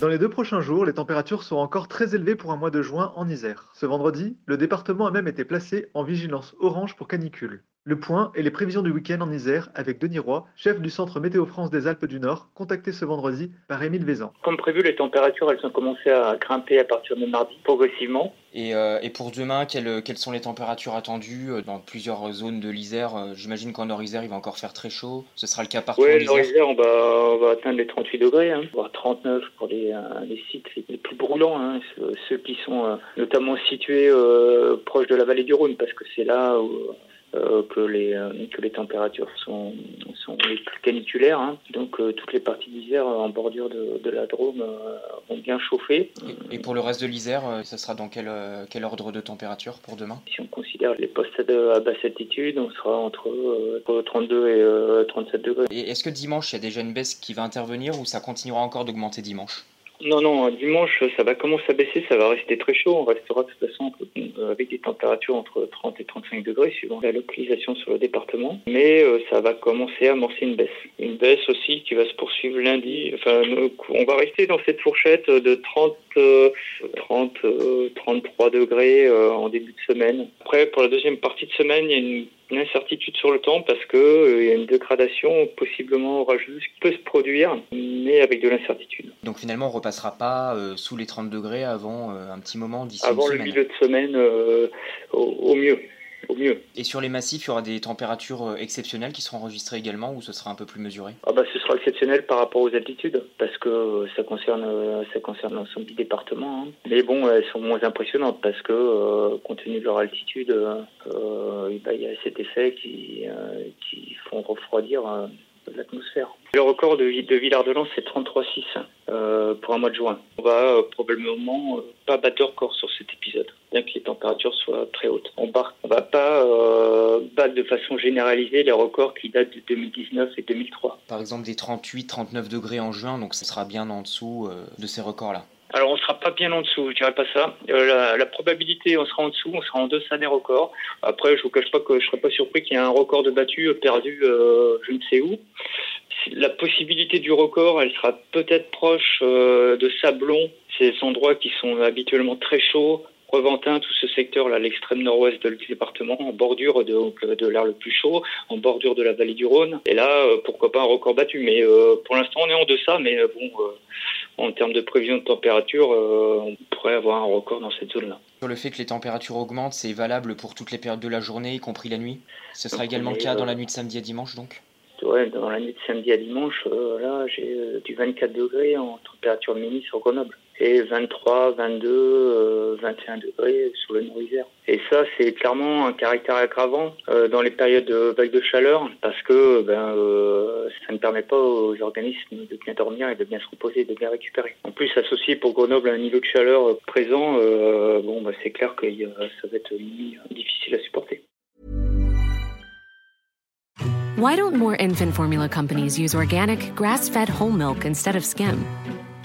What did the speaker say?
Dans les deux prochains jours, les températures seront encore très élevées pour un mois de juin en Isère. Ce vendredi, le département a même été placé en vigilance orange pour canicule. Le point et les prévisions du week-end en Isère avec Denis Roy, chef du centre Météo France des Alpes du Nord, contacté ce vendredi par Émile Vézan. Comme prévu, les températures elles ont commencé à grimper à partir de mardi progressivement. Et, euh, et pour demain, quelles, quelles, sont les températures attendues euh, dans plusieurs zones de l'Isère? Euh, J'imagine qu'en Nord-Isère, il va encore faire très chaud. Ce sera le cas partout Oui, Nord-Isère, on va, on va atteindre les 38 degrés, hein, voire 39 pour les, les sites les plus brûlants, hein, ceux qui sont notamment situés proches de la vallée du Rhône, parce que c'est là où euh, que, les, euh, que les températures sont, sont les plus caniculaires. Hein. Donc euh, toutes les parties d'Isère en bordure de, de la Drôme vont bien chauffer. Et, pour le reste de l'Isère, ça sera dans quel, quel ordre de température pour demain? Si on considère les postes à, basse altitude, on sera entre, entre 32 et 37 degrés. Et est-ce que dimanche, il y a déjà une baisse qui va intervenir ou ça continuera encore d'augmenter dimanche? Non, non, dimanche, ça va commencer à baisser, ça va rester très chaud. On restera de toute façon euh, avec des températures entre 30 et 35 degrés suivant la localisation sur le département. Mais euh, ça va commencer à amorcer une baisse. Une baisse aussi qui va se poursuivre lundi. Enfin, on va rester dans cette fourchette de 30, 30, 33 degrés euh, en début de semaine. Après, pour la deuxième partie de semaine, il y a une une incertitude sur le temps parce que euh, il y a une dégradation possiblement orageuse qui peut se produire, mais avec de l'incertitude. Donc finalement, on repassera pas euh, sous les 30 degrés avant euh, un petit moment d'ici Avant le milieu de semaine, au, mieux. Au mieux. Et sur les massifs, il y aura des températures exceptionnelles qui seront enregistrées également ou ce sera un peu plus mesuré? Ah bah, Ce sera exceptionnel par rapport aux altitudes parce que ça concerne, ça concerne l'ensemble du département. Hein. Mais bon, elles sont moins impressionnantes parce que compte tenu de leur altitude, bah, il y a cet effet qui, euh, qui font refroidir euh, l'atmosphère. Le record de, de Villard de Lans, c'est 33,6 euh, pour un mois de juin. On va euh, probablement euh, pas battre record sur cet épisode, bien que les températures soient très hautes. On ne va pas euh, battre de façon généralisée les records qui datent de 2019 et 2003. Par exemple, des 38-39 degrés en juin, donc ce sera bien en dessous de ces records-là. Alors on sera pas bien en dessous, je dirais pas ça. Euh, la, probabilité, on sera en dessous, on sera en deçà des records. Après, je vous cache pas que je serais pas surpris qu'il y ait un record de battu euh, perdu, euh, je ne sais où. La possibilité du record, elle sera peut-être proche de Sablon, ces endroits qui sont habituellement très chauds, Reventin, tout ce secteur-là, l'extrême nord-ouest du département, en bordure de, l'air le plus chaud, en bordure de la vallée du Rhône. Et là, pourquoi pas un record battu. Mais pour l'instant, on est en deçà, mais bon, en termes de prévision de température, euh, on pourrait avoir un record dans cette zone-là. Sur le fait que les températures augmentent, c'est valable pour toutes les périodes de la journée, y compris la nuit? Ce sera également le cas dans la nuit de samedi à dimanche, donc? Ouais, dans la nuit de samedi à dimanche, euh, là, j'ai euh, du 24 degrés en température mini sur Grenoble. Et 23, 22, 21 degrés sur le Nord-Isère. Et ça, c'est clairement un caractère aggravant euh, dans les périodes de vagues de chaleur, parce que ben, ça ne permet pas aux organismes de bien dormir et de bien se reposer, de bien récupérer. En plus, associé pour Grenoble à un niveau de chaleur présent, bon, ben, c'est clair que ça va être difficile à supporter. Why don't more infant formula companies use organic, grass fed whole milk instead of skim?